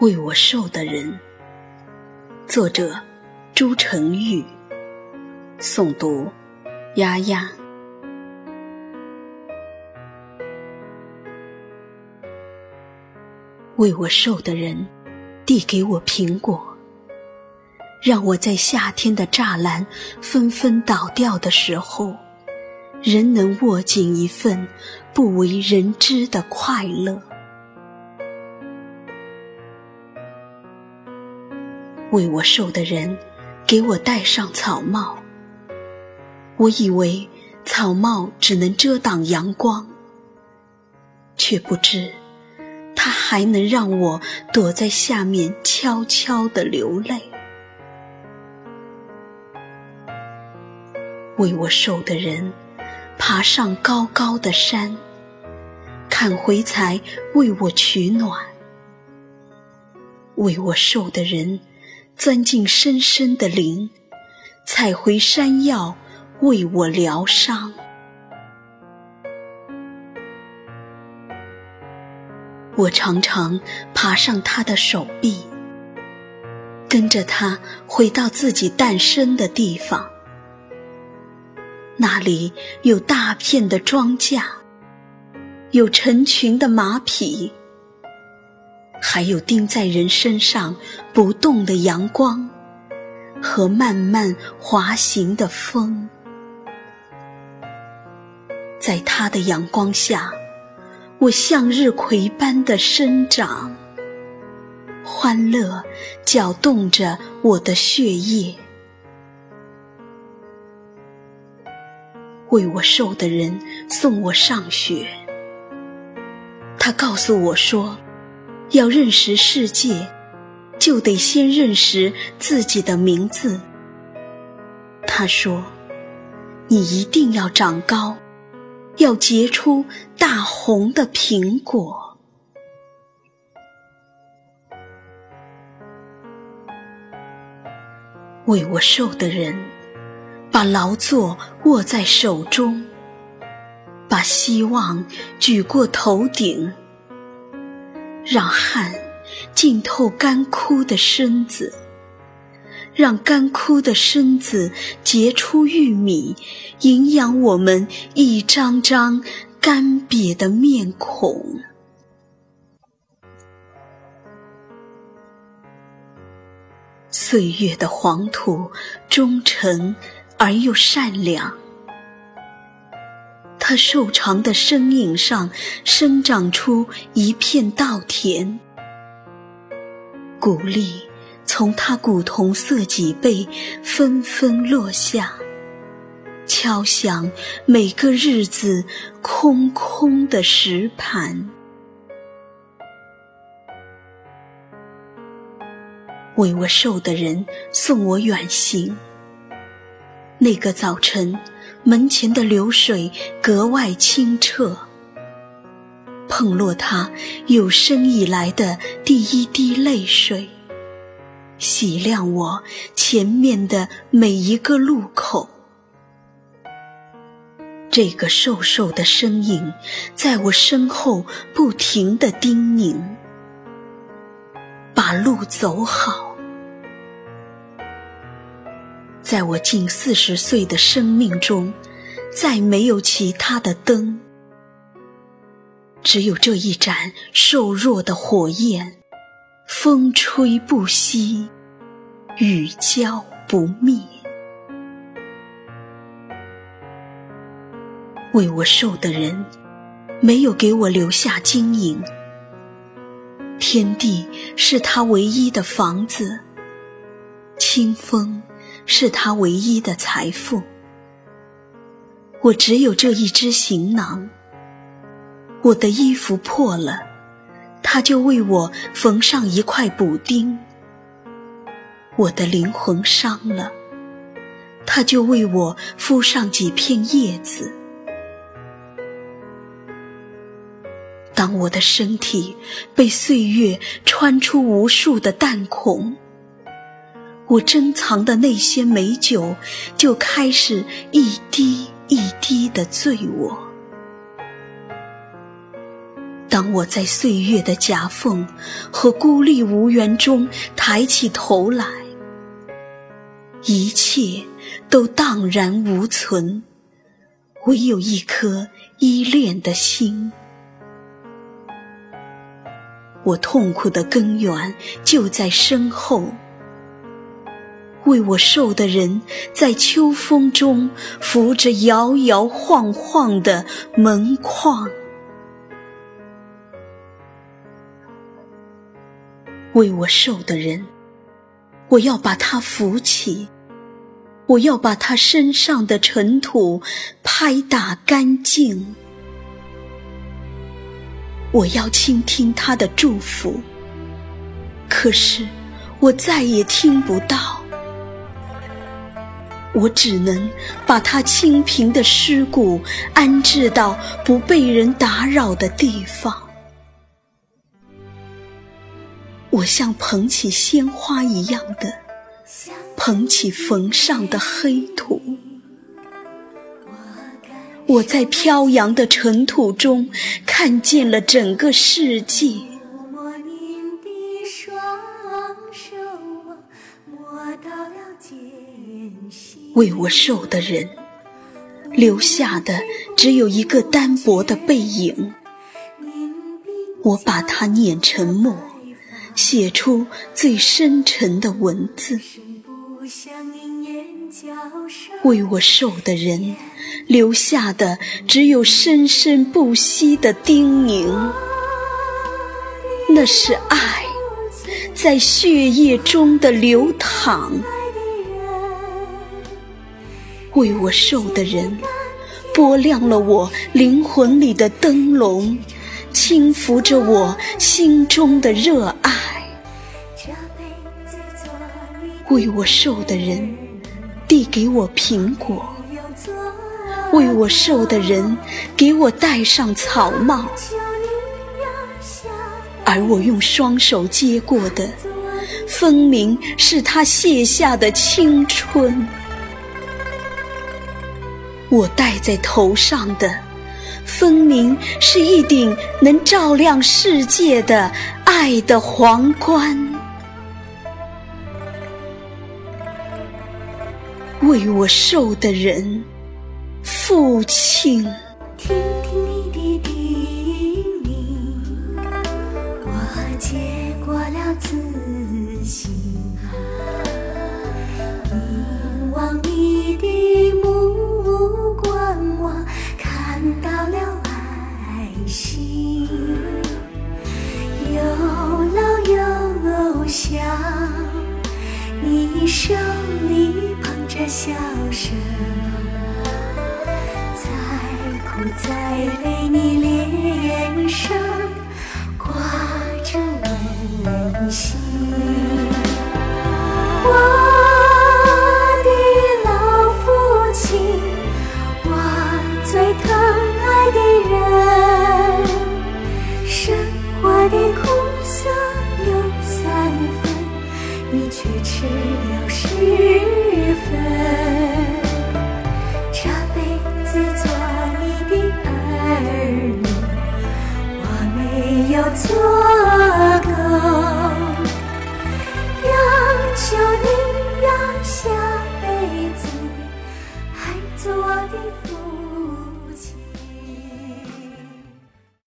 为我受的人。作者：朱成玉。诵读：丫丫。为我受的人，递给我苹果，让我在夏天的栅栏纷纷倒掉的时候，仍能握紧一份不为人知的快乐。为我受的人，给我戴上草帽。我以为草帽只能遮挡阳光，却不知。它还能让我躲在下面悄悄地流泪。为我受的人，爬上高高的山，砍回柴为我取暖；为我受的人，钻进深深的林，采回山药为我疗伤。我常常爬上他的手臂，跟着他回到自己诞生的地方。那里有大片的庄稼，有成群的马匹，还有钉在人身上不动的阳光和慢慢滑行的风。在他的阳光下。我向日葵般的生长，欢乐搅动着我的血液。为我受的人送我上学，他告诉我说，要认识世界，就得先认识自己的名字。他说，你一定要长高。要结出大红的苹果，为我受的人，把劳作握在手中，把希望举过头顶，让汗浸透干枯的身子。让干枯的身子结出玉米，营养我们一张张干瘪的面孔。岁月的黄土忠诚而又善良，他瘦长的身影上生长出一片稻田，鼓励。从他古铜色脊背纷纷落下，敲响每个日子空空的石盘。为我瘦的人送我远行。那个早晨，门前的流水格外清澈，碰落他有生以来的第一滴泪水。洗亮我前面的每一个路口，这个瘦瘦的身影在我身后不停地叮咛：“把路走好。”在我近四十岁的生命中，再没有其他的灯，只有这一盏瘦弱的火焰。风吹不息，雨浇不灭。为我受的人，没有给我留下金银。天地是他唯一的房子，清风是他唯一的财富。我只有这一只行囊。我的衣服破了。他就为我缝上一块补丁，我的灵魂伤了，他就为我敷上几片叶子。当我的身体被岁月穿出无数的弹孔，我珍藏的那些美酒就开始一滴一滴的醉我。当我在岁月的夹缝和孤立无援中抬起头来，一切都荡然无存，唯有一颗依恋的心。我痛苦的根源就在身后，为我受的人在秋风中扶着摇摇晃晃的门框，为我受的人，我要把他扶起，我要把他身上的尘土拍打干净。我要倾听他的祝福，可是我再也听不到。我只能把他清贫的尸骨安置到不被人打扰的地方。我像捧起鲜花一样的捧起坟上的黑土。我在飘扬的尘土中看见了整个世界。为我受的人，留下的只有一个单薄的背影。我把它碾成墨，写出最深沉的文字。为我受的人。留下的只有生生不息的叮咛，那是爱在血液中的流淌。为我受的人，拨亮了我灵魂里的灯笼，轻抚着我心中的热爱。为我受的人，递给我苹果。为我受的人，给我戴上草帽，而我用双手接过的，分明是他卸下的青春。我戴在头上的，分明是一顶能照亮世界的爱的皇冠。为我受的人。父亲，听听你的叮咛，我接过了自笑声再苦再累你脸上。